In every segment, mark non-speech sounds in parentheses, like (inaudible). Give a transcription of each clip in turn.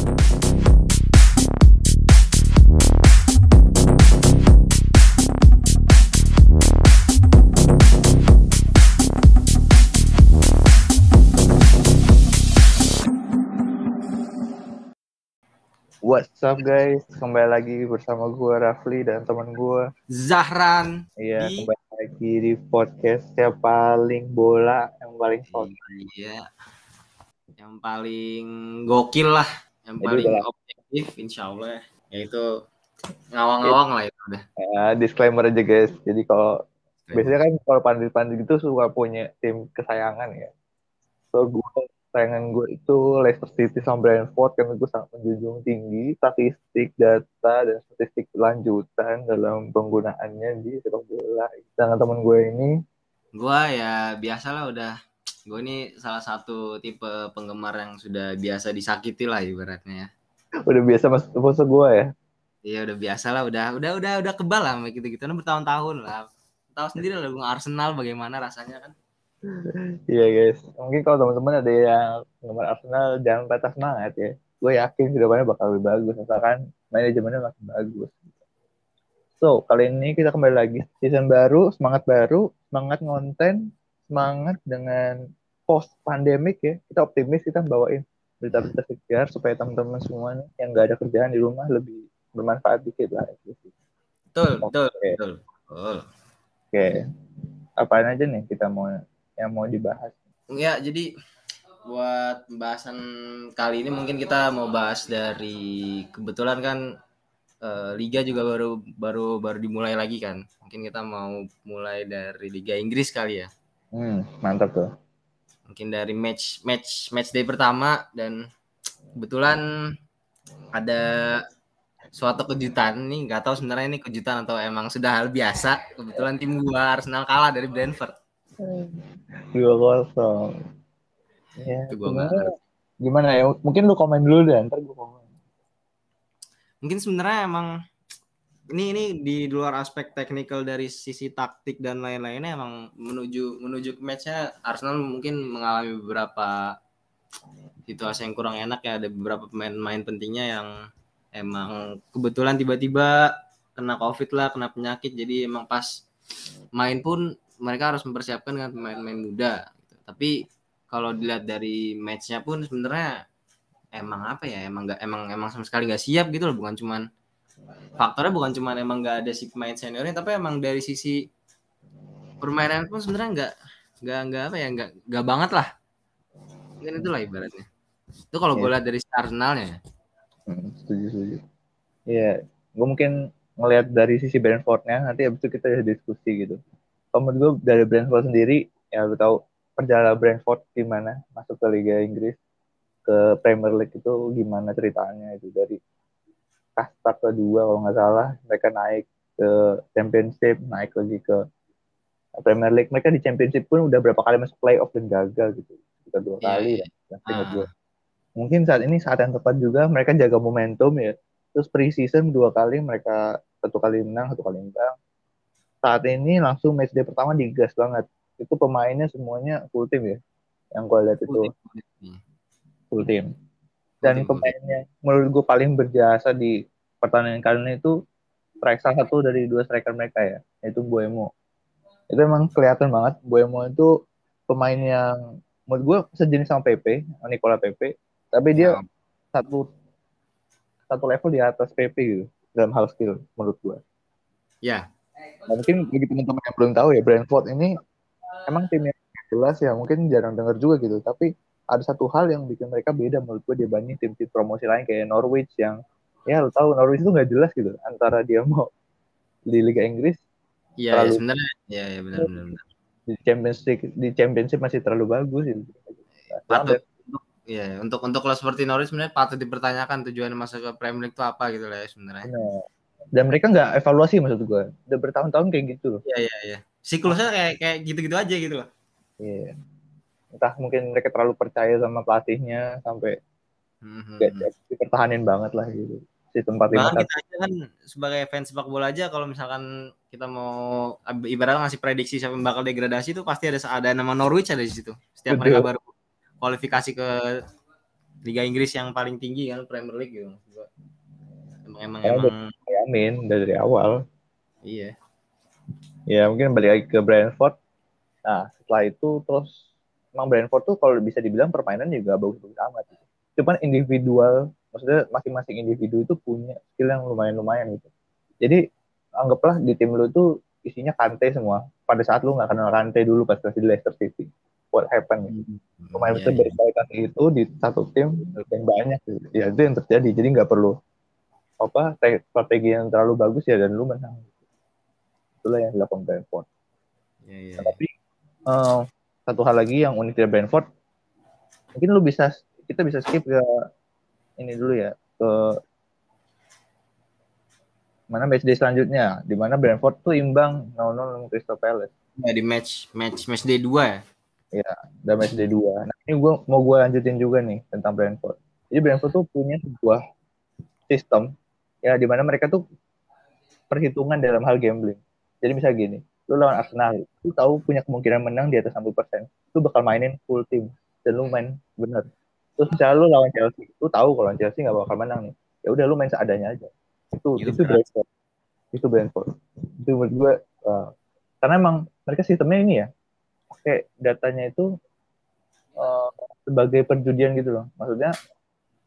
What's up guys? Kembali lagi bersama gue Rafli dan teman gue Zahran. Iya, Di- kembali lagi di podcast yang paling bola, yang paling hot. Iya. Yang paling gokil lah, yang Itu paling udah. objektif insya Allah yaitu ngawang-ngawang lah itu udah. Ya, disclaimer aja guys. Jadi kalau biasanya kan kalau pandit-pandit itu suka punya tim kesayangan ya. So gue kesayangan gue itu Leicester City sama Brentford karena gue sangat menjunjung tinggi statistik, data dan statistik lanjutan dalam penggunaannya di sepak bola. Dengan teman gue ini Gua ya biasalah udah gue ini salah satu tipe penggemar yang sudah biasa disakiti lah ibaratnya ya. udah biasa masuk masuk gue ya. Iya udah biasa lah, udah udah udah udah kebal lah sama gitu-gitu bertahun-tahun lah. Tahu sendiri lah Bung Arsenal bagaimana rasanya kan. Iya guys, mungkin kalau teman-teman ada yang penggemar Arsenal jangan patah semangat ya. Gue yakin ke depannya bakal lebih bagus, asalkan manajemennya makin bagus. So, kali ini kita kembali lagi season baru, semangat baru, semangat ngonten, semangat dengan post pandemic ya. Kita optimis kita bawain berita-berita segar supaya teman-teman semuanya yang gak ada kerjaan di rumah lebih bermanfaat dikit lah. Betul, betul, Oke. betul. betul. Oke, apaan aja nih kita mau yang mau dibahas? Ya, jadi buat pembahasan kali ini mungkin kita mau bahas dari kebetulan kan eh, liga juga baru baru baru dimulai lagi kan. Mungkin kita mau mulai dari Liga Inggris kali ya. Hmm, mantap tuh. Mungkin dari match match match day pertama dan kebetulan ada suatu kejutan nih, nggak tahu sebenarnya ini kejutan atau emang sudah hal biasa. Kebetulan tim gua Arsenal kalah dari Brentford. dua kosong ya gua gimana ya mungkin lu komen dulu deh ntar gue komen mungkin sebenarnya emang ini ini di luar aspek teknikal dari sisi taktik dan lain-lainnya emang menuju menuju ke matchnya Arsenal mungkin mengalami beberapa situasi yang kurang enak ya. Ada beberapa pemain-pemain pentingnya yang emang kebetulan tiba-tiba kena covid lah kena penyakit. Jadi emang pas main pun mereka harus mempersiapkan dengan pemain-pemain muda gitu. tapi kalau dilihat dari matchnya pun sebenarnya emang apa ya? Emang nggak emang emang sama sekali nggak siap gitu loh. Bukan cuman faktornya bukan cuman emang nggak ada si pemain seniornya tapi emang dari sisi permainan pun sebenarnya nggak nggak nggak apa ya nggak nggak banget lah. Mungkin itulah ibaratnya. Itu kalau gue Iya. lihat dari Arsenalnya ya. Hmm, setuju setuju. Iya gue mungkin ngelihat dari sisi Brentfordnya nanti abis itu kita diskusi gitu. Kalau menurut gue dari Brentford sendiri ya lu tahu perjalanan Brentford gimana? Masuk ke Liga Inggris ke Premier League itu gimana ceritanya itu dari kasta kedua kalau nggak salah. Mereka naik ke Championship naik lagi ke Premier League. Mereka di Championship pun udah berapa kali masuk playoff dan gagal gitu. Kita dua Iya, kali iya. ya Ah. gue mungkin saat ini saat yang tepat juga mereka jaga momentum ya. Terus pre-season dua kali mereka satu kali menang satu kali imbang. Saat ini langsung match day pertama digas banget. Itu pemainnya semuanya full team ya yang gue lihat itu. Full team dan pemainnya menurut gue paling berjasa di pertandingan kali ini itu strike salah satu dari dua striker mereka ya yaitu Buemo. Itu emang kelihatan banget Buemo itu pemain yang menurut gue sejenis sama Pepe Nicola Pepe tapi dia Nah, satu satu level di atas PP gitu dalam hal skill menurut gue. ya. Nah, mungkin bagi teman-teman yang belum tahu ya Brentford ini emang tim yang jelas ya mungkin jarang dengar juga gitu tapi ada satu hal yang bikin mereka beda menurut gue dibanding tim-tim promosi lain kayak Norwich yang ya lo tahu Norwich itu nggak jelas gitu antara dia mau di Liga Inggris iya ya, Terlalu- sebenarnya ya ya benar benar, benar. di Championship di Championship masih terlalu bagus gitu. patut untuk ya untuk untuk klub seperti Norwich sebenarnya patut dipertanyakan tujuan masuk ke Premier League itu apa gitu lah ya sebenarnya Benar. Dan mereka nggak evaluasi maksud gue. Udah bertahun-tahun kayak gitu iya iya iya siklusnya kayak kayak gitu-gitu aja gitu loh Iya. Entah mungkin mereka terlalu percaya sama pelatihnya sampai Mhm. nggak dipertahanin banget lah gitu. Sistem 4 Bahkan kita aja kan sebagai fans sepak bola aja kalau misalkan kita mau ibaratnya ngasih prediksi siapa yang bakal degradasi itu pasti ada ada nama Norwich ada di situ. Setiap Betul. mereka baru kualifikasi ke Liga Inggris yang paling tinggi kan Premier League gitu. Emang emang, Ya, emang Amin dari awal. iya. Ya mungkin balik lagi ke Brentford. Nah setelah itu terus emang Brentford tuh kalau bisa dibilang permainan juga bagus-bagus amat. Gitu. Cuman individual, maksudnya masing-masing individu itu punya skill yang lumayan-lumayan gitu. Jadi anggaplah di tim lu tuh isinya kante semua. Pada saat lu nggak kenal kante dulu pas masih di Leicester City. What happened? Gitu. Pemain Iya, itu iya. berkualitas itu di satu tim yang banyak gitu. Ya itu yang terjadi. Jadi nggak perlu apa te- strategi yang terlalu bagus ya dan lu menang. Itulah yang dilakukan Brentford. Iya, iya, Nah, tapi eh, satu hal lagi yang unik dari Brentford, mungkin lu bisa kita bisa skip ke ini dulu ya ke mana match day selanjutnya di mana Brentford tuh imbang 0-0 sama Crystal Palace Ya, di match match match day 2 ya. dan match day 2. Nah, ini gua mau gua lanjutin juga nih tentang Brentford. Jadi Brentford tuh punya sebuah sistem ya di mana mereka tuh perhitungan dalam hal gambling. Jadi misalnya gini, lu lawan Arsenal, lu tahu punya kemungkinan menang di atas 60%. Lu bakal mainin full team dan lu main bener. Terus misalnya lu lawan Chelsea, lu tahu kalau lawan Chelsea nggak bakal menang nih. Ya udah lu main seadanya aja. Itu Itu itu, berat. Brentford. Itu Brentford. Itu menurut gue uh, karena emang mereka sistemnya ini ya pakai datanya itu uh, sebagai perjudian gitu loh. Maksudnya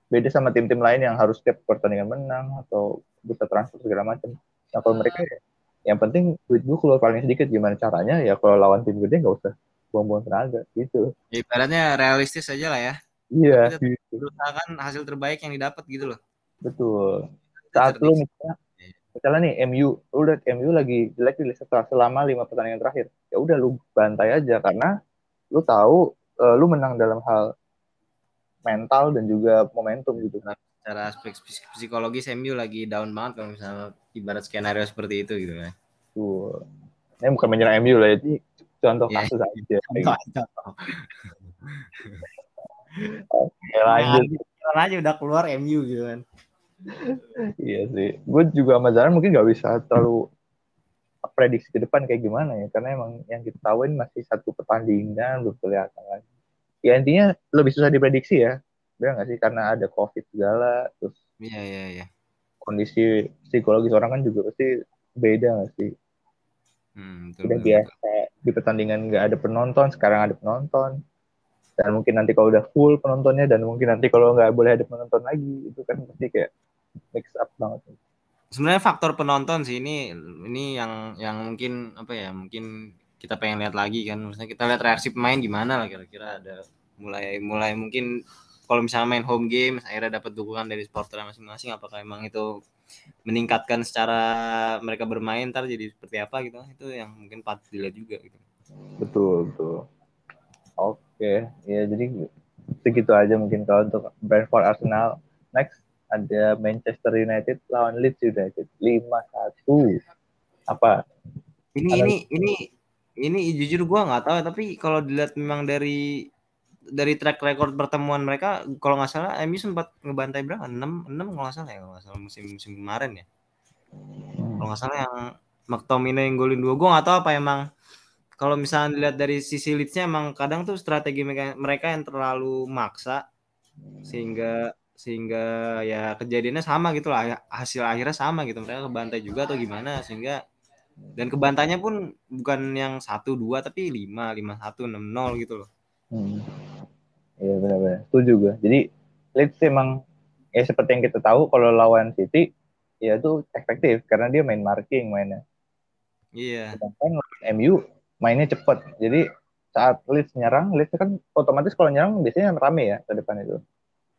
beda sama tim-tim lain yang harus setiap pertandingan menang atau bisa transfer segala macam. Nah kalau mereka ya, yang penting duit gue keluar paling sedikit gimana caranya ya kalau lawan tim gede nggak usah buang-buang tenaga gitu. Ya, ibaratnya realistis aja lah ya. Iya, Tapi gitu. Berusahakan hasil terbaik yang didapat gitu loh. betul. Saat lu misalnya, misalnya nih MU, lu lihat MU lagi jelek di setelah selama lima pertandingan terakhir. Ya udah lu bantai aja karena lu tahu eh, lu menang dalam hal mental dan juga momentum gitu. Secara aspek psik- psikologis MU lagi down banget kalau misalnya ibarat skenario seperti itu gitu kan. Tuh. Ini bukan menyerang MU lah, ini contoh Iya. kasus aja. (laughs) Contoh. Oke, lanjut. Jalan aja udah keluar MU gitu kan. Iya sih. Gue juga sama Zaran mungkin nggak bisa terlalu prediksi ke depan kayak gimana ya. Karena emang yang kita tahuin masih satu pertandingan, belum kelihatan lagi. Ya intinya lebih susah diprediksi ya. Benar nggak sih? Karena ada COVID segala, terus Iya iya iya. Kondisi psikologis orang kan juga pasti beda nggak sih? Hmm, betul, Udah betul, biasa di pertandingan nggak ada penonton, sekarang ada penonton. Dan mungkin nanti kalau udah full penontonnya, dan mungkin nanti kalau nggak boleh ada penonton lagi, itu kan pasti kayak mix up banget. sebenarnya faktor penonton sih ini ini yang yang mungkin apa ya mungkin kita pengen lihat lagi kan maksudnya kita lihat reaksi pemain gimana lah kira-kira ada mulai mulai mungkin kalau misalnya main home game akhirnya dapat dukungan dari supporter masing-masing apakah emang itu meningkatkan secara mereka bermain ntar jadi seperti apa gitu itu yang mungkin patut dilihat juga gitu Betul, betul. Oke, ya jadi segitu aja mungkin kalau untuk Brentford Arsenal. Next ada Manchester United lawan Leeds United 5-1. Apa? ini Ada- ini ini ini jujur gua nggak tahu tapi kalau dilihat memang dari dari track record pertemuan mereka kalau nggak salah MU sempat ngebantai berapa? 6 6 kalau nggak salah ya kalau nggak salah musim musim kemarin ya. Kalau nggak salah yang McTominay yang golin dua. Gue nggak tahu apa emang. Kalau misalnya dilihat dari sisi Leeds-nya emang kadang tuh strategi mereka, mereka yang terlalu maksa sehingga sehingga ya kejadiannya sama gitu lah. Hasil akhirnya sama gitu. Mereka kebantai juga atau gimana sehingga dan kebantainya pun bukan yang satu dua tapi lima lima satu enam nol gitu loh. Hmm. Iya benar-benar. Setuju gue. Jadi Leeds emang ya seperti yang kita tahu kalau lawan City ya itu efektif karena dia main marking mainnya. iya Sedangkan lawan MU mainnya cepet. Jadi saat Leeds nyerang, Leeds kan otomatis kalau nyerang biasanya rame ya ke depan itu.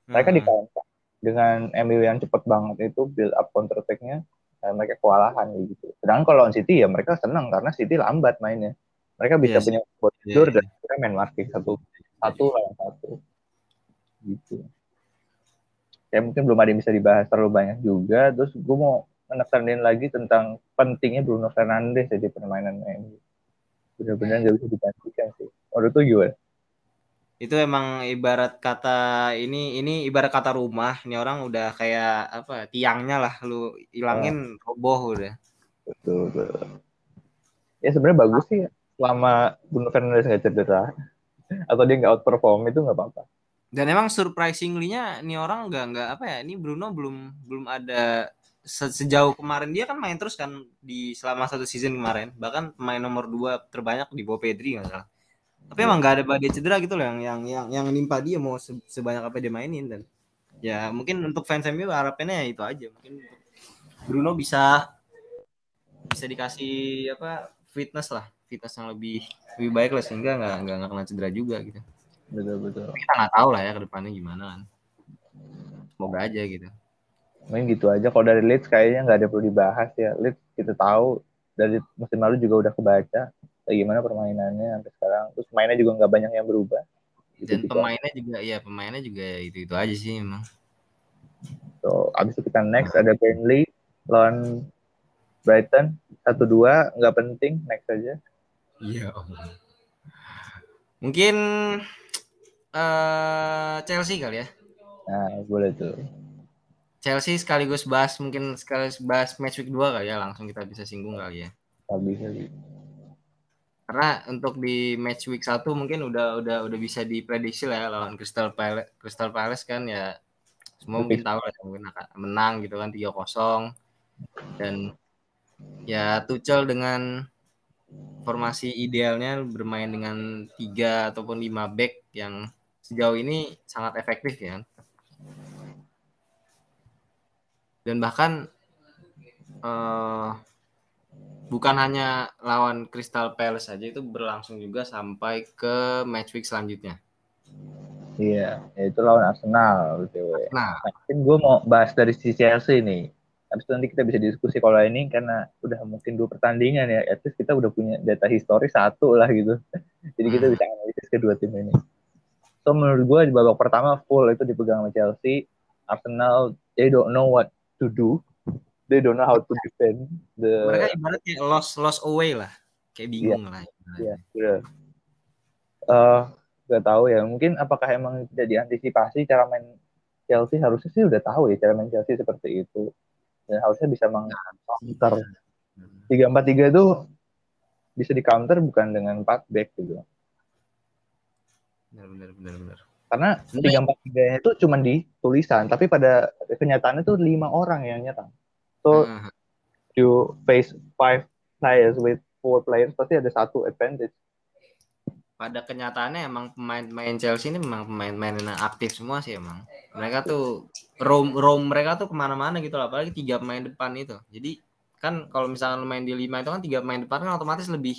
Mereka Hmm. di counter dengan MU yang cepet banget itu build up counter attack-nya dan mereka kewalahan gitu. Sedangkan kalau lawan City ya mereka senang karena City lambat mainnya. Mereka bisa sih. punya tidur Iya, dan mereka main marking satu satu lawan satu gitu. Ya mungkin belum ada yang bisa dibahas terlalu banyak juga. Terus gue mau menekankan lagi tentang pentingnya Bruno Fernandes ya di permainan MU. Benar-benar nggak bisa digantikan sih. Menurut tuh gimana? itu emang ibarat kata ini ini ibarat kata rumah ini orang udah kayak apa tiangnya lah lu ilangin roboh udah Betul, betul. Ya sebenarnya bagus sih selama Bruno Fernandes nggak cedera atau dia nggak outperform itu nggak apa-apa. Dan emang surprisingly-nya ini orang nggak nggak apa ya? Ini Bruno belum belum ada sejauh kemarin dia kan main terus kan di selama satu season kemarin. Bahkan pemain nomor dua terbanyak di bawah Pedri nggak salah. Tapi emang nggak ada badai cedera gitu loh yang yang yang yang nimpa dia mau sebanyak apa dia mainin. Dan ya mungkin untuk fans MU harapannya ya itu aja. Mungkin Bruno bisa bisa dikasih apa fitness lah fitness yang lebih lebih baik lah sehingga nggak nggak nggak kena cedera juga gitu. Betul betul. Kita nggak tahu lah ya ke depannya gimana kan. Semoga aja gitu. Main gitu aja. Kalau dari Leeds kayaknya nggak ada perlu dibahas ya. Leeds kita tahu dari musim lalu juga udah kebaca gimana permainannya sampai sekarang. Terus mainnya juga nggak banyak yang berubah. Gitu dan pemainnya juga ya pemainnya juga itu itu aja sih emang. So abis itu kita next ada Burnley lawan Brighton. Satu dua nggak penting next aja iya mungkin uh, Chelsea kali ya? Nah boleh tuh. Chelsea sekaligus bahas mungkin sekaligus bahas match week 2 kali ya langsung kita bisa singgung kali ya. Bisa Karena untuk di match week 1 mungkin udah udah udah bisa diprediksi lah ya lawan Crystal Palace Crystal Palace kan ya semua mungkin. tahu lah mungkin akan menang gitu kan 3-0 dan ya Tuchel dengan formasi idealnya bermain dengan tiga ataupun lima back yang sejauh ini sangat efektif ya dan bahkan uh, bukan hanya lawan Crystal Palace saja itu berlangsung juga sampai ke match week selanjutnya. Iya, itu lawan Arsenal BTW. Nah, mungkin gue mau bahas dari sisi Chelsea nih. Habis itu nanti kita bisa diskusi kalau ini karena udah mungkin dua pertandingan ya. At least kita udah punya data histori satu lah gitu. (laughs) Jadi kita hmm. bisa analisis kedua tim ini. So menurut gue di babak pertama full itu dipegang sama Chelsea. Arsenal they don't know what to do they don't know how to defend the mereka ibaratnya lost lost away lah kayak bingung yeah. lah iya yeah, uh, gak tahu ya mungkin apakah emang tidak diantisipasi cara main Chelsea harusnya sih udah tahu ya cara main Chelsea seperti itu dan harusnya bisa mengcounter tiga empat tiga itu bisa di counter bukan dengan empat back gitu. Benar benar benar benar. Karena tiga empat tiga itu cuma di tulisan tapi pada kenyataannya itu lima orang yang nyetang so uh-huh. you face five players with four players pasti ada satu advantage pada kenyataannya emang pemain-pemain Chelsea ini memang pemain-pemain yang aktif semua sih emang. Mereka tuh roam roam mereka tuh ke mana-mana gitu lah apalagi tiga pemain depan itu. Jadi kan kalau misalnya main di lima itu kan tiga pemain depan kan otomatis lebih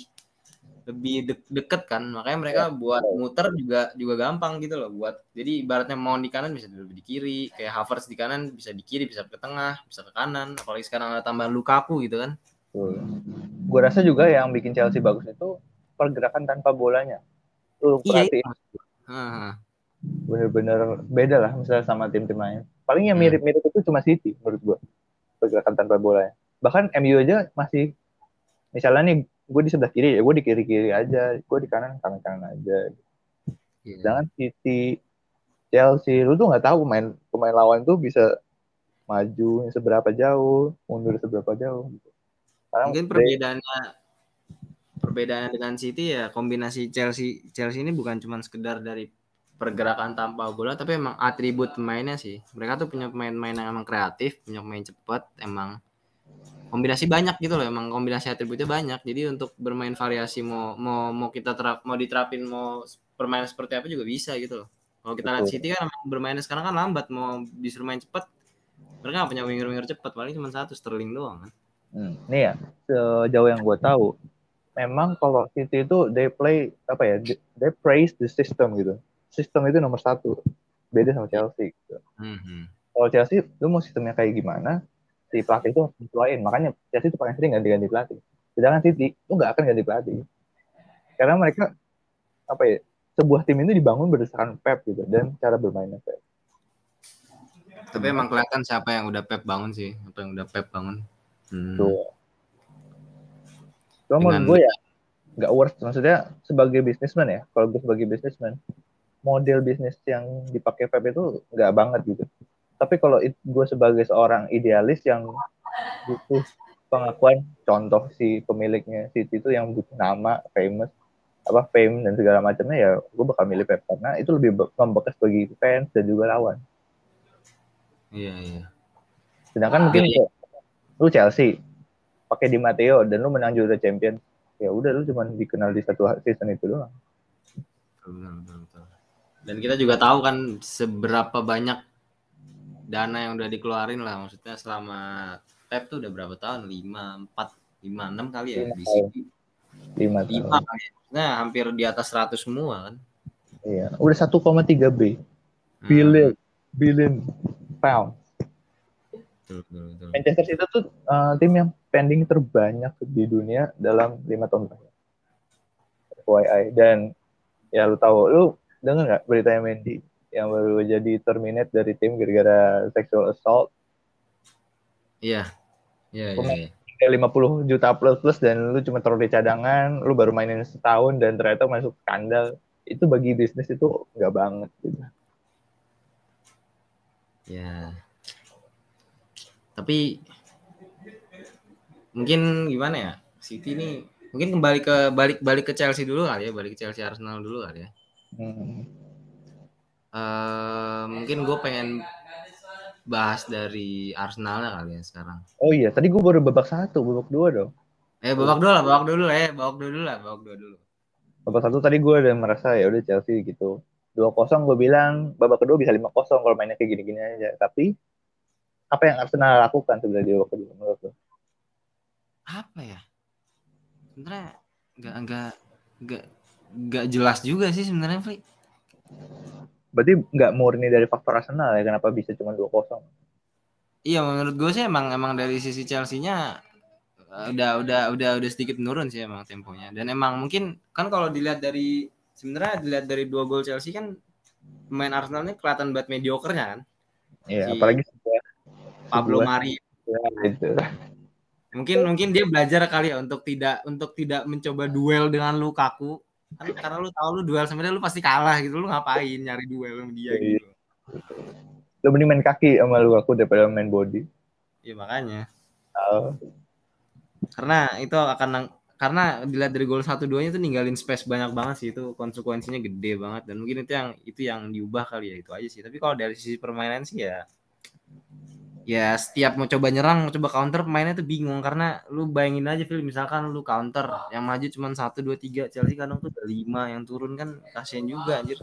lebih de deket kan. Makanya mereka ya. buat muter juga juga gampang gitu loh buat jadi ibaratnya mau di kanan bisa lebih di kiri kayak Havertz di kanan bisa di kiri bisa ke tengah bisa ke kanan apalagi sekarang ada tambahan Lukaku gitu kan. Gue rasa juga yang bikin Chelsea bagus itu pergerakan tanpa bolanya tuh iya, perhatiin iya. bener-bener beda lah misalnya sama tim-tim lain paling yang hmm. mirip-mirip itu cuma City menurut gue pergerakan tanpa bolanya bahkan MU aja masih misalnya nih gue di sebelah kiri ya gue di kiri kiri aja gue di kanan kanan kanan aja yeah. jangan City Chelsea lu tuh nggak tahu pemain pemain lawan tuh bisa maju seberapa jauh mundur seberapa jauh gitu. Sekarang mungkin perbedaannya perbedaan dengan City ya kombinasi Chelsea Chelsea ini bukan cuma sekedar dari pergerakan tanpa bola tapi emang atribut pemainnya sih. Mereka tuh punya pemain-pemain yang emang kreatif punya pemain cepat emang kombinasi banyak gitu loh emang kombinasi atributnya banyak. Jadi untuk bermain variasi mau mau mau kita terap mau diterapin mau permainan seperti apa juga bisa gitu loh. Kalau kita lihat City kan emang bermainnya sekarang kan lambat mau disuruh main cepat mereka gak punya winger winger cepat paling cuma satu Sterling doang kan. Hmm. nih ya sejauh yang gue tahu memang kalau City itu they play apa ya they praise the system gitu. Sistem itu nomor satu. Beda sama Chelsea gitu. Mm -hmm. Kalau Chelsea lu mau sistemnya kayak gimana si pelatih itu sesuaiin makanya Chelsea itu paling sering ganti-ganti pelatih. Sedangkan City itu nggak akan ganti pelatih. Karena mereka apa ya sebuah tim ini dibangun berdasarkan Pep gitu dan cara bermainnya Pep. Tapi emang kelihatan siapa yang udah Pep bangun sih apa yang udah Pep bangun. Hmm. tuh Cuma Dengan... gue ya nggak worth maksudnya sebagai bisnismen ya kalau gue sebagai bisnismen model bisnis yang dipakai Pep itu nggak banget gitu tapi kalau gue sebagai seorang idealis yang butuh pengakuan contoh si pemiliknya City itu yang butuh nama famous apa fame dan segala macamnya ya gue bakal milih Pep karena itu lebih membekas bagi fans dan juga lawan. Iya iya. Sedangkan mungkin ya, lu Chelsea pakai Di Matteo dan lu menang juara champion ya udah lu cuma dikenal di satu season itu doang. Betul, betul, betul. Dan kita juga tahu kan seberapa banyak dana yang udah dikeluarin lah maksudnya selama Pep tuh udah berapa tahun? 5, 4, 5, 6 kali ya di City. 5 tahun. 5 kali. Nah, hampir di atas 100 semua kan. Iya, udah 1,3 B. Billion, billion pound. Betul, betul, betul. Manchester City tuh uh, tim yang pending terbanyak di dunia dalam lima tahun terakhir. FYI dan ya lu tahu lu dengar nggak beritanya Mendy yang baru jadi terminate dari tim gara-gara sexual assault? Iya. Iya, iya. Iya. kayak 50 juta plus plus dan lu cuma taruh di cadangan, lu baru mainin setahun dan ternyata masuk skandal. Itu bagi bisnis itu nggak banget gitu. Ya. Tapi mungkin gimana ya? City ini mungkin kembali ke balik balik ke Chelsea dulu kali ya, balik ke Chelsea Arsenal dulu kali ya. Hmm. Eh, mungkin gue pengen bahas dari Arsenal kali ya sekarang. Oh iya, tadi gue baru babak satu, babak dua dong. Eh babak dulu lah, babak dulu eh babak dulu lah, babak dua dulu. Babak satu tadi gue udah merasa ya udah Chelsea gitu. Dua kosong gue bilang babak kedua bisa lima kosong kalau mainnya kayak gini-gini aja. Tapi apa yang Arsenal lakukan sebenarnya di babak kedua menurut lo? Apa ya? Sebenarnya nggak nggak nggak nggak jelas juga sih sebenarnya, Fli. Berarti nggak murni dari faktor Arsenal ya kenapa bisa cuma dua kosong? Iya menurut gue sih emang emang dari sisi Chelsea-nya uh, udah udah udah udah sedikit menurun sih emang temponya dan emang mungkin kan kalau dilihat dari sebenarnya dilihat dari dua gol Chelsea kan pemain Arsenal ini kelihatan banget mediocre-nya kan Iya, Si apalagi sebuah, Pablo Mari gitu. Mungkin mungkin dia belajar kali ya untuk tidak untuk tidak mencoba duel dengan Lukaku. Kan karena lu tahu lu duel sama dia lu pasti kalah gitu. Lu ngapain nyari duel sama dia Iya. gitu? Lo mending main kaki sama lu aku daripada main body. iya makanya. Oh, karena itu akan karena dilihat dari gol satu duanya itu ninggalin space banyak banget sih. Itu konsekuensinya gede banget. Dan mungkin itu yang itu yang diubah kali ya. Itu aja sih. Tapi kalau dari sisi permainan sih ya ya setiap mau coba nyerang mau coba counter pemainnya tuh bingung karena lu bayangin aja Phil misalkan lu counter yang maju cuma satu dua tiga Chelsea kadang tuh ada lima yang turun kan kasihan juga anjir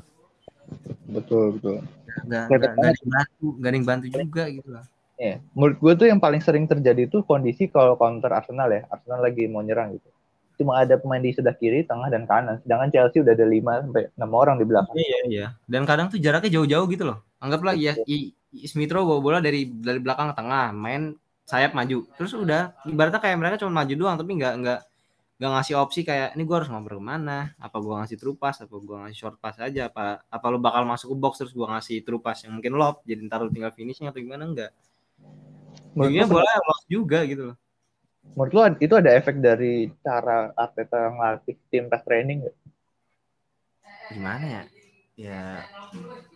betul betul. nggak ada yang bantu nggak ada yang bantu juga gitu lah Iya. Menurut gue tuh yang paling sering terjadi itu kondisi kalau counter Arsenal ya. Arsenal lagi mau nyerang gitu. Cuma ada pemain di sebelah kiri, tengah, dan kanan. Sedangkan Chelsea udah ada 5 sampai 6 orang di belakang. Iya iya. Dan kadang tuh jaraknya jauh-jauh gitu loh. Anggaplah ya I- Smithrow bawa bola dari dari belakang ke tengah, main sayap maju. Terus udah ibaratnya kayak mereka cuma maju doang tapi nggak nggak nggak ngasih opsi kayak ini gua harus ngoper ke mana? Apa gua ngasih true pass? Apa gua ngasih short pass aja? Apa apa lu bakal masuk ke box terus gua ngasih true pass yang mungkin lob jadi ntar lu tinggal finishing atau gimana enggak? Jadinya bola lost juga gitu loh. menurut lu itu ada efek dari cara Arteta ngelatih tim pas training nggak? gimana ya ya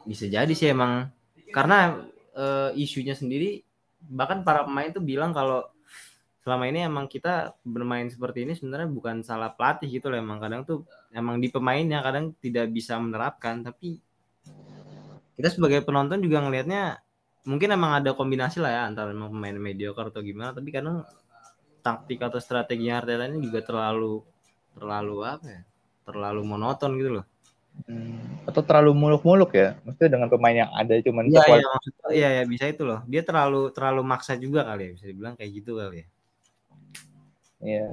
bisa jadi sih emang karena eh, isunya sendiri bahkan para pemain tuh bilang kalau selama ini emang kita bermain seperti ini sebenarnya bukan salah pelatih gitu loh. Emang kadang tuh emang di pemainnya kadang tidak bisa menerapkan. Tapi kita sebagai penonton juga ngelihatnya mungkin emang ada kombinasi lah ya antara emang pemain mediocre atau gimana. Tapi kadang taktik atau strateginya Arteta ini juga terlalu terlalu apa ya? Terlalu monoton gitu loh Hmm, Atau terlalu muluk-muluk ya? Maksudnya dengan pemain yang ada cuman Iya, iya, maksudnya iya, ya, bisa itu loh. Dia terlalu terlalu maksa juga kali ya, bisa dibilang kayak gitu kali ya. Iya.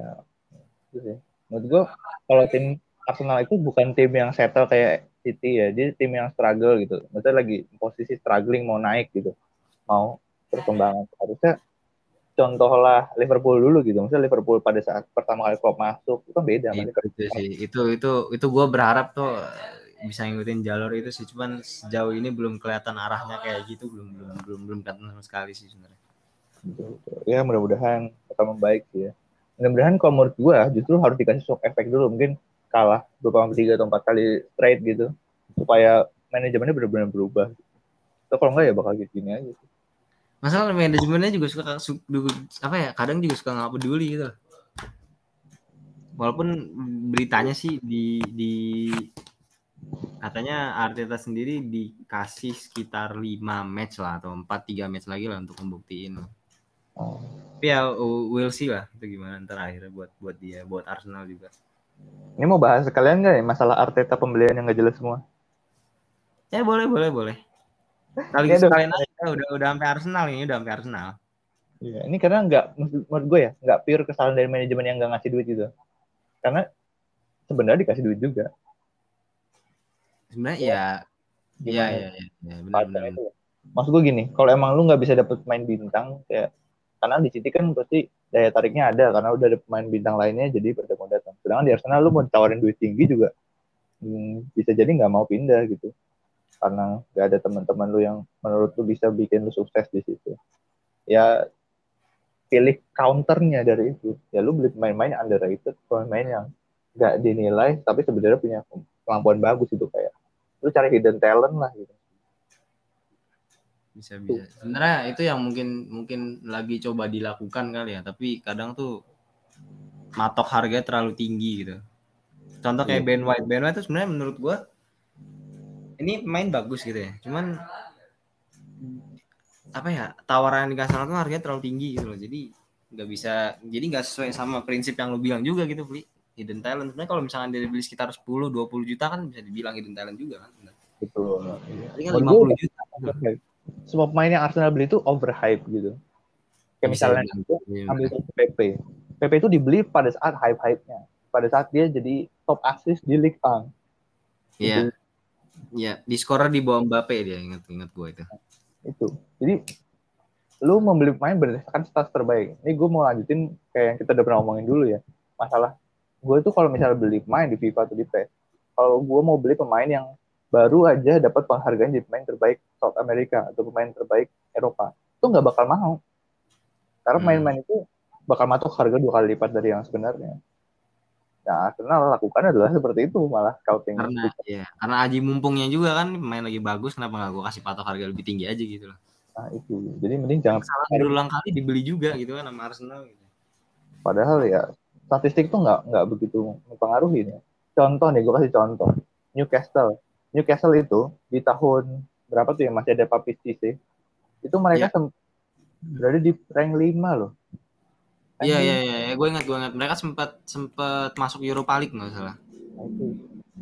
Menurut gua kalau tim Arsenal itu bukan tim yang settle kayak City ya, dia tim yang struggle gitu. Maksudnya lagi posisi struggling mau naik gitu, mau perkembangan. Harusnya contohlah Liverpool dulu gitu. Maksudnya Liverpool pada saat pertama kali Klopp masuk itu kan beda Itu, itu sih, itu itu itu gue berharap tuh bisa ngikutin jalur itu sih. Cuman sejauh ini belum kelihatan arahnya kayak gitu, belum belum belum belum kelihatan sama sekali sih sebenarnya. Ya mudah-mudahan akan membaik sih ya. Mudah-mudahan kalau menurut gua justru harus dikasih shock efek dulu. Mungkin kalah beberapa tiga atau empat kali straight gitu supaya manajemennya benar-benar berubah. Atau kalau enggak ya bakal gitu gini aja. sih. Masalah manajemennya juga suka apa ya? Kadang juga suka nggak peduli gitu. walaupun beritanya sih di di katanya Arteta sendiri dikasih sekitar 5 match lah atau 4 3 match lagi lah untuk membuktiin. Oh. Tapi ya we'll see lah itu gimana ntar akhirnya buat buat dia, buat Arsenal juga. Ini mau bahas sekalian nggak ya masalah Arteta pembelian yang nggak jelas semua? Ya boleh boleh boleh. Kali sekalian aja udah udah sampai Arsenal ini udah sampai Arsenal. Iya, ini karena nggak menurut gue ya nggak pure kesalahan dari manajemen yang nggak ngasih duit gitu. Karena sebenarnya dikasih duit juga. Sebenarnya ya, iya iya iya ya, benar benar. Ya. Maksud gue gini, kalau emang lu nggak bisa dapet main bintang, kayak karena di City kan pasti daya tariknya ada karena udah ada pemain bintang lainnya jadi pada mau datang. Sedangkan di Arsenal lu mau tawarin duit tinggi juga hmm, bisa jadi nggak mau pindah gitu karena nggak ada teman-teman lu yang menurut lu bisa bikin lu sukses di situ. Ya pilih counternya dari itu. Ya lu beli pemain-pemain underrated, pemain-pemain yang nggak dinilai tapi sebenarnya punya kemampuan bagus itu kayak lu cari hidden talent lah gitu bisa bisa sebenarnya itu yang mungkin mungkin lagi coba dilakukan kali ya tapi kadang tuh matok harga terlalu tinggi gitu contoh kayak yeah. Ben White Ben White itu sebenarnya menurut gua ini main bagus gitu ya cuman apa ya tawaran di kasar tuh harganya terlalu tinggi gitu loh jadi nggak bisa jadi nggak sesuai sama prinsip yang lu bilang juga gitu beli hidden talent sebenarnya kalau misalnya dia beli sekitar 10 20 juta kan bisa dibilang hidden talent juga kan betul iya. kan 50 juta semua pemain yang Arsenal beli itu overhype gitu. Kayak misalnya itu ambil PP. PP itu dibeli pada saat hype-hype-nya. Pada saat dia jadi top assist di Ligue 1. Iya. Iya, di scorer di bawah Mbappe dia ingat-ingat gue itu. Itu. Jadi lu membeli pemain berdasarkan stats terbaik. Ini gue mau lanjutin kayak yang kita udah pernah ngomongin dulu ya. Masalah gue itu kalau misalnya beli pemain di FIFA atau di PES, kalau gue mau beli pemain yang baru aja dapat penghargaan jadi pemain terbaik South America atau pemain terbaik Eropa itu nggak bakal mau karena hmm. main-main itu bakal matok harga dua kali lipat dari yang sebenarnya Nah, Arsenal lakukan adalah seperti itu malah scouting. Karena ya, karena aji mumpungnya juga kan main lagi bagus, kenapa nggak gue kasih patok harga lebih tinggi aja gitu loh. Nah itu, jadi mending jangan. Salah berulang kali dibeli juga gitu kan sama Arsenal. Gitu. Padahal ya statistik tuh nggak nggak begitu mempengaruhi ya. Contoh nih, gue kasih contoh. Newcastle Newcastle itu di tahun berapa tuh yang masih ada Papi Cisse itu mereka yeah. berada di rank 5 loh. Iya iya iya, ya. gue ingat gue ingat mereka sempat sempat masuk Europa League nggak salah. Nah, itu.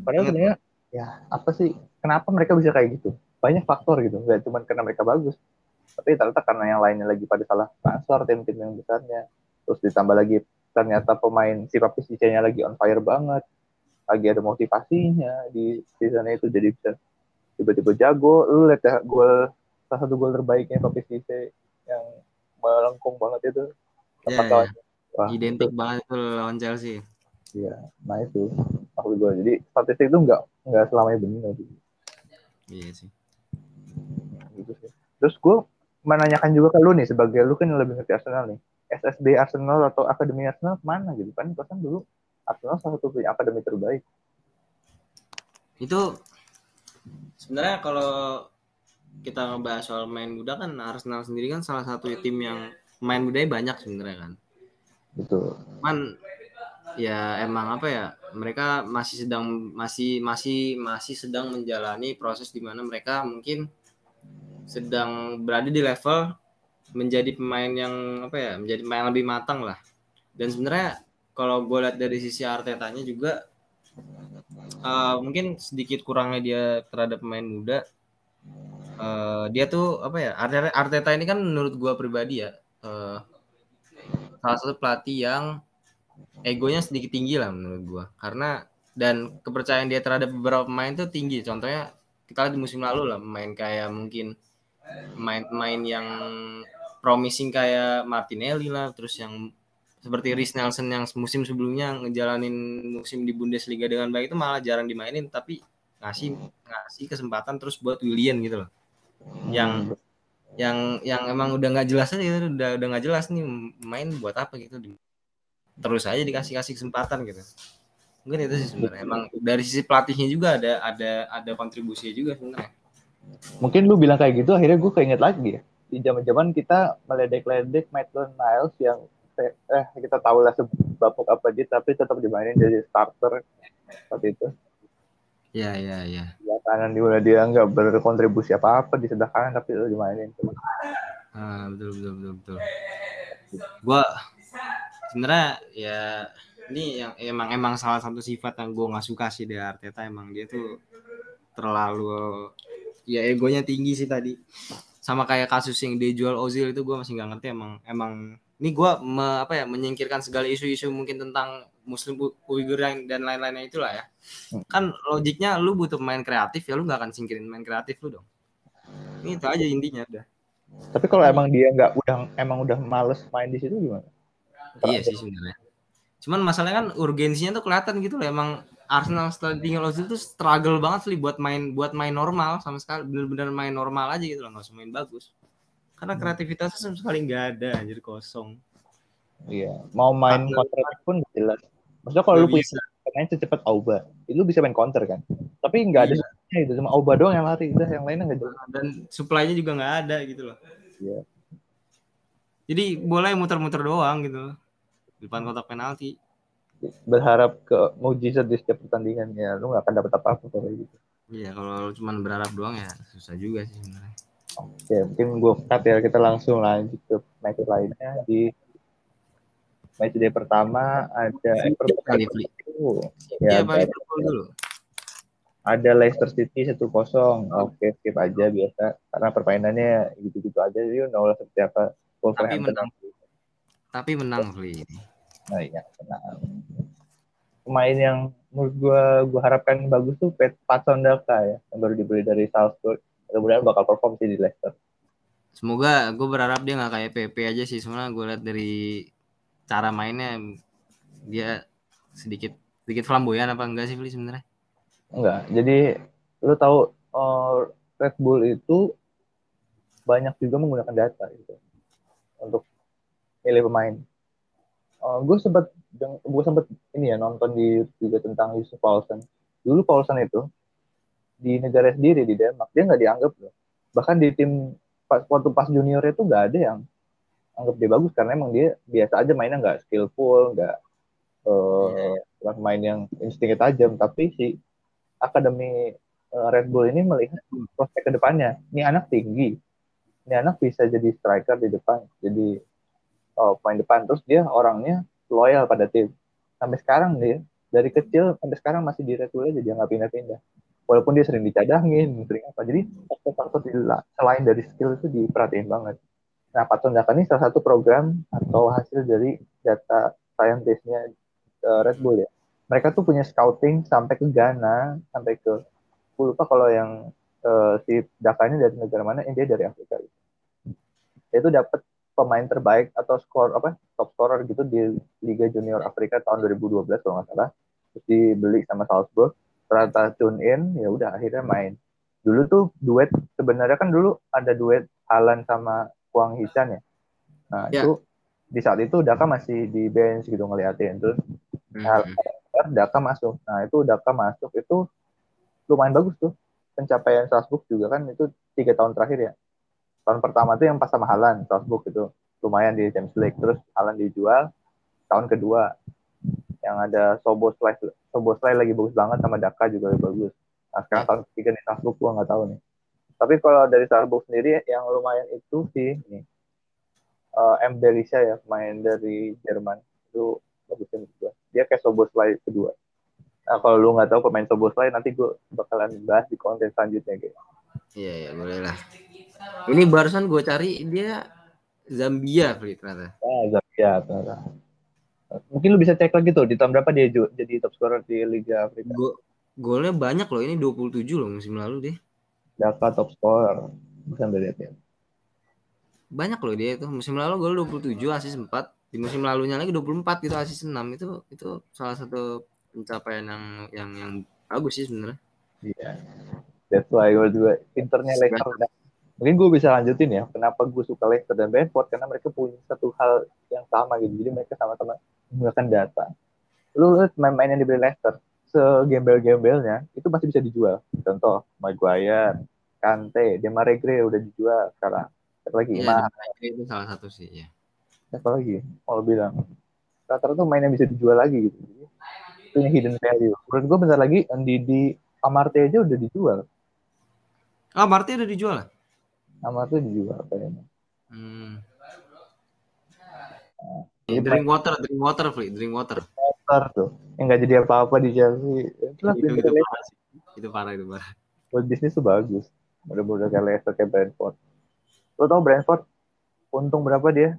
Padahal sebenarnya ya apa sih kenapa mereka bisa kayak gitu? Banyak faktor gitu, nggak cuma karena mereka bagus, tapi ternyata karena yang lainnya lagi pada salah transfer tim-tim yang besarnya. Terus ditambah lagi ternyata pemain si Papi Cisse-nya lagi on fire banget lagi ada motivasinya di season itu jadi bisa tiba-tiba jago lu lihat ya gol salah satu gol terbaiknya Papi yang melengkung banget itu yeah, yeah. Wah, identik itu. banget itu lawan Chelsea iya nah itu maksud gue jadi statistik itu nggak nggak selamanya benar gitu. iya sih gitu sih terus gue menanyakan juga ke lu nih sebagai lu kan yang lebih ngerti Arsenal nih SSB Arsenal atau Akademi Arsenal mana gitu kan kan dulu Arsenal salah satu akademi terbaik. Itu sebenarnya kalau kita ngebahas soal main muda kan Arsenal sendiri kan salah satu tim yang main mudanya banyak sebenarnya kan. Betul. Man ya emang apa ya mereka masih sedang masih masih masih sedang menjalani proses di mana mereka mungkin sedang berada di level menjadi pemain yang apa ya menjadi pemain yang lebih matang lah dan sebenarnya kalau gue lihat dari sisi Artetanya juga uh, mungkin sedikit kurangnya dia terhadap pemain muda. Uh, dia tuh apa ya Arteta ini kan menurut gue pribadi ya uh, salah satu pelatih yang egonya sedikit tinggi lah menurut gue karena dan kepercayaan dia terhadap beberapa pemain tuh tinggi. Contohnya kita lihat di musim lalu lah main kayak mungkin main-main yang promising kayak Martinelli lah terus yang seperti Rhys Nelson yang musim sebelumnya ngejalanin musim di Bundesliga dengan baik itu malah jarang dimainin tapi ngasih ngasih kesempatan terus buat William gitu loh. Yang yang yang emang udah nggak jelas aja udah udah nggak jelas nih main buat apa gitu. Terus aja dikasih kasih kesempatan gitu. Mungkin itu sih sebenarnya. Emang dari sisi pelatihnya juga ada ada ada kontribusinya juga sebenarnya. Mungkin lu bilang kayak gitu akhirnya gue keinget lagi ya. Di zaman zaman kita meledek-ledek Maitland Niles yang eh kita tahu lah sebabuk apa dia tapi tetap dimainin jadi starter seperti itu Iya, iya, iya. Sebelah kanan dia dia nggak berkontribusi apa apa di sebelah kanan tapi itu dimainin Ah, betul betul betul betul. Gua sebenarnya ya ini yang emang emang salah satu sifat yang gue nggak suka sih dari Arteta emang dia tuh terlalu ya egonya tinggi sih tadi sama kayak kasus yang dia jual Ozil itu gue masih nggak ngerti emang emang ini gue me, apa ya menyingkirkan segala isu-isu mungkin tentang Muslim Uighur dan lain-lainnya itulah ya. Kan logiknya lu butuh main kreatif ya lu nggak akan singkirin main kreatif lu dong. Ini itu aja intinya udah. Tapi kalau emang dia nggak udah emang udah males main di situ gimana? Iya sih sebenarnya. Cuman masalahnya kan urgensinya tuh kelihatan gitu loh emang Arsenal setelah tinggal Ozil tuh struggle banget sih buat main buat main normal sama sekali bener-bener main normal aja gitu loh nggak usah main bagus karena kreativitasnya sama sekali nggak ada anjir kosong. Iya mau main counter pun jelas. Maksudnya kalau lu punya pemain secepat Auba. Lu bisa main counter kan? Tapi nggak ada Iya. itu cuma Auba doang yang lari. Udah yang lainnya nggak jelas. Dan supply-nya juga nggak ada gitu loh. Iya. jadi bola yang muter-muter doang gitu loh. Di depan kotak penalti. Berharap ke mujizat di setiap pertandingan ya lu nggak akan dapat apa-apa kalau kayak gitu. Iya kalau lu cuman berharap doang ya susah juga sih sebenarnya Oke, mungkin gue cut ya. Kita langsung lanjut ke match lainnya. Di match day pertama ada Everton. kali Fli Ya, Liverpool dulu ada Leicester City 1-0. Oke, skip aja biasa. Karena permainannya gitu-gitu aja. Jadi usah seperti apa. Wolverhampton. menang. tapi menang Fli Nah, iya, tenang. Pemain yang menurut gue gue harapkan bagus tuh Pet Patson Daka ya. Yang baru dibeli dari Salzburg. Mudah-mudahan bakal perform sih di Leicester. semoga gue berharap dia nggak kayak PP aja sih soalnya gue lihat dari cara mainnya dia sedikit sedikit flamboyan apa enggak sih Fli sebenarnya Enggak. Jadi lu tahu uh, Red Bull itu banyak juga menggunakan data gitu untuk milih pemain. Uh, gue sempat gue sempat ini ya nonton di YouTube juga tentang Yusuf Paulsen. Dulu Paulsen itu di negara sendiri di Denmark dia nggak dianggap loh. Bahkan di tim pas waktu pas junior itu nggak ada yang anggap dia bagus karena emang dia biasa aja mainnya nggak skillful, nggak uh, bukan main yang instingnya tajam, tapi si akademi uh, Red Bull ini melihat prospek ke depannya. Ini anak tinggi, ini anak bisa jadi striker di depan, jadi uh, pemain depan. Terus dia orangnya loyal pada tim. Sampai sekarang dia dari kecil sampai sekarang masih di Red Bull aja dia nggak pindah-pindah. Walaupun dia sering dicadangin, sering apa. Jadi faktor-faktor selain dari skill itu diperhatiin banget. Nah, Patson Daka ini salah satu program atau hasil dari data scientist-nya uh, Red Bull ya. Mereka tuh punya scouting sampai ke Ghana, sampai ke gue lupa kalau yang uh, si ini dari negara mana, dia dari Afrika. Dia itu dapat pemain terbaik atau skor apa top scorer gitu di Liga Junior Afrika tahun 2012 kalau nggak salah. Terus dibeli sama Salzburg, ternyata tune in, ya udah akhirnya main. Dulu tuh duet sebenarnya kan dulu ada duet Alan sama Kuang Hichan ya. Nah, Ya. itu di saat itu Daka masih di bench gitu ngeliatin terus Hmm. Daka masuk. Nah, itu Daka masuk itu lumayan bagus tuh. Pencapaian Salzburg juga kan itu tiga tahun terakhir ya. Tahun pertama tuh yang pas sama Halan, Salzburg itu lumayan di Champions League. Terus Halan dijual. Tahun kedua yang ada Soboslai, Soboslai lagi bagus banget sama Daka juga lebih bagus. Nah, sekarang tahun ketiga nih Salzburg gua nggak tahu nih. Tapi kalau dari Salzburg sendiri yang lumayan itu sih nih uh, M. Berisha ya, pemain dari Jerman itu bagusnya menurut gua. Dia kayak Soboslai kedua. Nah, kalau lu nggak tahu pemain Soboslai, nanti gue bakalan bahas di konten selanjutnya kayak. Iya, iya, boleh lah. Ini barusan gue cari dia Zambia, ternyata. Ah, Zambia ternyata. Mungkin lu bisa cek lagi tuh di tahun berapa dia jadi top scorer di Liga Afrika. Go golnya banyak loh, ini 27 loh musim lalu deh. Daka top scorer. Bisa ambil lihat ya. Banyak loh dia itu. Musim lalu gol 27, asis 4. Di musim lalunya lagi 24 gitu, asis 6. Itu itu salah satu pencapaian yang yang yang bagus sih sebenarnya. Iya. That's why gue juga internya Leicester. Mungkin gue bisa lanjutin ya. Kenapa gue suka Leicester dan Brentford karena mereka punya satu hal yang sama gitu. Jadi mereka sama-sama menggunakan data. Lu lihat main-main yang dibeli Leicester, segembel-gembelnya itu masih bisa dijual. Contoh, Maguire, Kante, Demaregre udah dijual sekarang. Satu lagi Imam. itu salah satu sih ya. siapa lagi kalau bilang rata-rata mainnya bisa dijual lagi gitu itu hidden value menurut gue bentar lagi di di Amarte aja udah dijual Ah, Marti udah dijual? ya? Amarte dijual kayaknya Hmm. Jadi drink water, drink water, Fli, drink water. motor tuh. Yang nggak jadi apa-apa di Chelsea. Itulah Itu, itu Leicester. parah sih. Itu parah, itu parah. buat bisnis tuh bagus. Udah-udah kayak Leicester kayak Brentford. Lo tau Brentford? Untung berapa dia?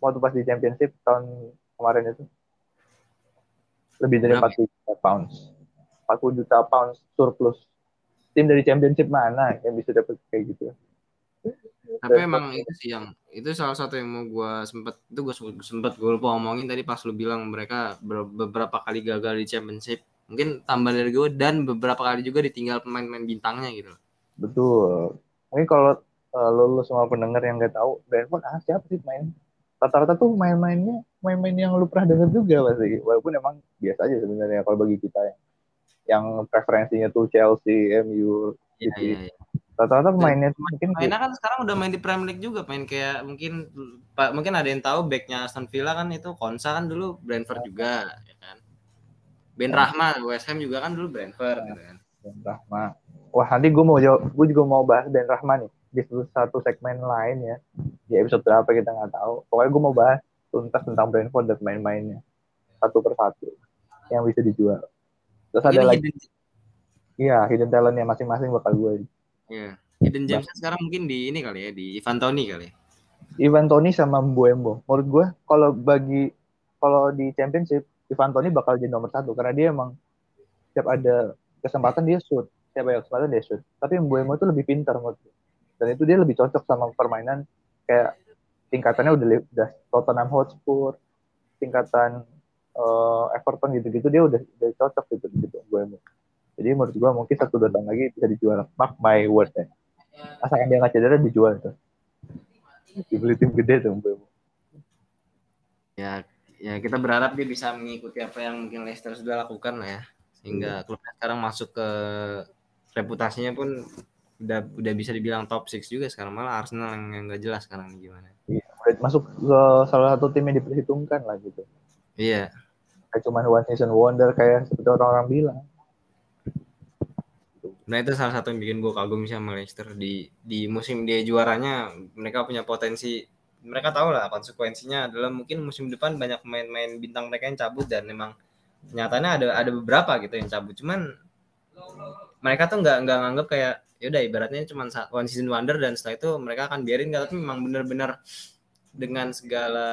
Waktu pas di Championship tahun kemarin itu. Lebih dari Berapa? 40 juta pounds. 40 juta pounds surplus. Tim dari Championship mana yang bisa dapat kayak gitu Tapi emang itu sih yang itu salah satu yang mau gua sempet itu gua sempet gue lupa ngomongin tadi pas lu bilang mereka ber- beberapa kali gagal di championship. Mungkin tambah dari gue dan beberapa kali juga ditinggal pemain-pemain bintangnya gitu. Betul. Mungkin kalau uh, lo, lo semua pendengar yang nggak tahu Brentford ah siapa sih main? Rata-rata tuh main-mainnya main-main yang lu pernah denger juga pasti walaupun emang biasa aja sebenarnya kalau bagi kita yang yang preferensinya tuh Chelsea, MU, Iya City. iya iya. Rata-rata pemainnya tuh mungkin Mainnya kan sekarang udah main di Premier League juga, main kayak mungkin Pak mungkin ada yang tahu backnya Aston Villa kan itu Konsa kan dulu Brentford juga, ya kan. Ben Rahma West Ham juga kan dulu Brentford gitu kan. Ben Rahma. Wah nanti gue mau jawab, gue juga mau bahas Ben Rahma nih di satu, satu segmen lain ya. Di episode berapa kita nggak tahu. Pokoknya gue mau bahas tuntas tentang Brentford dan main-mainnya satu persatu yang bisa dijual. Terus ada Ini lagi, hidden, iya hidden talentnya masing-masing bakal gue. Iya. hidden gems sekarang mungkin di ini kali ya, di Ivan Toni kali ya. Ivan Toni sama Mbuembo. Menurut gue kalau bagi kalau di Championship Ivan Toni bakal jadi nomor satu karena dia emang setiap ada kesempatan dia shoot, setiap ada kesempatan dia shoot. Tapi Mbuembo tuh lebih pintar menurut gue. Dan itu dia lebih cocok sama permainan kayak tingkatannya udah udah Tottenham Hotspur, tingkatan eh, Everton gitu-gitu dia udah, udah cocok gitu gitu Mbuembo. Jadi menurut gue mungkin satu dua tahun lagi bisa dijual. Mark my word ya. Asalkan dia nggak cedera dijual tuh. Dibeli tim gede tuh. Ya ya kita berharap dia bisa mengikuti apa yang mungkin Leicester sudah lakukan lah ya. Sehingga klubnya sekarang masuk ke reputasinya pun udah udah bisa dibilang top 6 juga sekarang malah Arsenal yang yang nggak jelas sekarang gimana. Iya, masuk ke salah satu tim yang diperhitungkan lah gitu. Iya. Kayak cuman one season wonder kayak seperti orang-orang bilang. Nah itu salah satu yang bikin gue kagum sih sama Leicester. Di di musim dia juaranya mereka punya potensi mereka tahu lah konsekuensinya adalah mungkin musim depan banyak pemain-pemain bintang mereka yang cabut dan memang nyatanya ada ada beberapa gitu yang cabut. Cuman mereka tuh nggak nggak nganggap kayak yaudah ibaratnya cuma one season wonder dan setelah itu mereka akan biarin tapi memang bener-bener dengan segala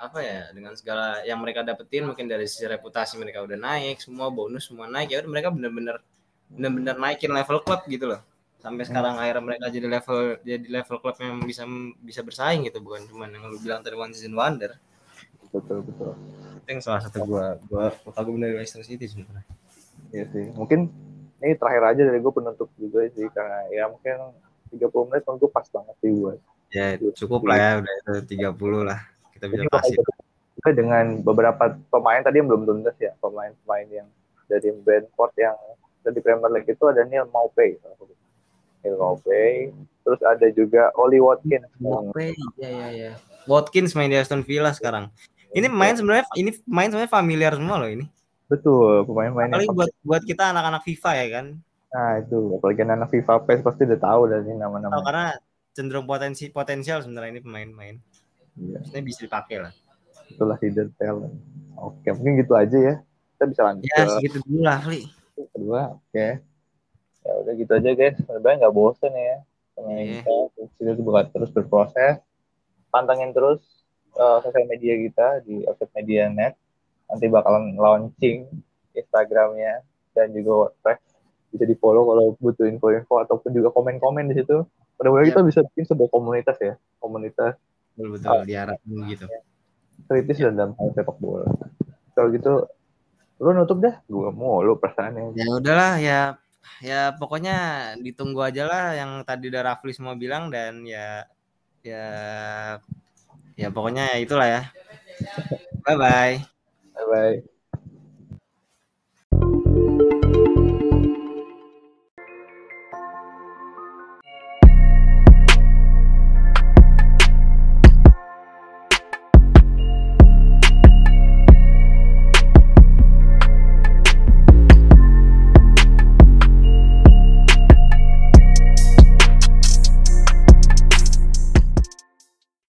apa ya dengan segala yang mereka dapetin mungkin dari sisi reputasi mereka udah naik semua bonus semua naik ya mereka bener-bener bener-bener naikin level klub gitu loh. Sampai sekarang akhirnya mereka jadi level jadi level klub yang bisa bisa bersaing gitu. Bukan cuma yang lu bilang tadi one season wonder. Betul betul. itu yang salah satu gua gua gua kagum dari Leicester City sebenarnya. Iya sih. Mungkin ini terakhir aja dari gue penutup juga sih karena ya mungkin 30 menit menurut gue pas banget sih buat. ya cukup lah ya udah itu 30 lah. Kita bisa kasih juga dengan beberapa pemain tadi yang belum tuntas ya pemain-pemain yang dari Brentford yang dari Premier League itu ada Neil Maupay Neil Maupay terus ada juga Oli Watkins Oke, iya iya iya. Watkins main di Aston Villa sekarang. Ini main sebenarnya ini main sebenarnya familiar semua loh ini. betul pemain-pemain yang buat buat kita anak-anak FIFA ya kan. nah itu apalagi anak FIFA PES pasti udah tahu dari Tahu nama-nama karena cenderung potensi potensial sebenarnya ini pemain-pemain. Iya, Maksudnya bisa dipakai lah. itulah hidden talent oke mungkin gitu aja ya kita bisa lanjut Ya segitu dulu lah, Fli. Kedua oke. Ya udah gitu aja guys. Sebenarnya nggak bosen ya. Sama Iya. kita kita bakal terus berproses. Pantengin terus uh, sosial media kita di Outfit Media Net. Nanti bakalan launching Instagramnya dan juga WordPress. Bisa di follow kalau butuh info-info ataupun juga komen-komen di situ. Mudah-mudahan Iya. kita bisa bikin sebuah komunitas ya. Komunitas Betul betul diharapkan gitu. kritis dan dalam hal sepak bola. Kalau gitu lu nutup dah gua mau lu perasaannya Ya udahlah ya ya pokoknya ditunggu aja lah yang tadi udah Rafli semua bilang dan ya ya ya pokoknya ya itulah ya. (laughs) Bye bye. bye bye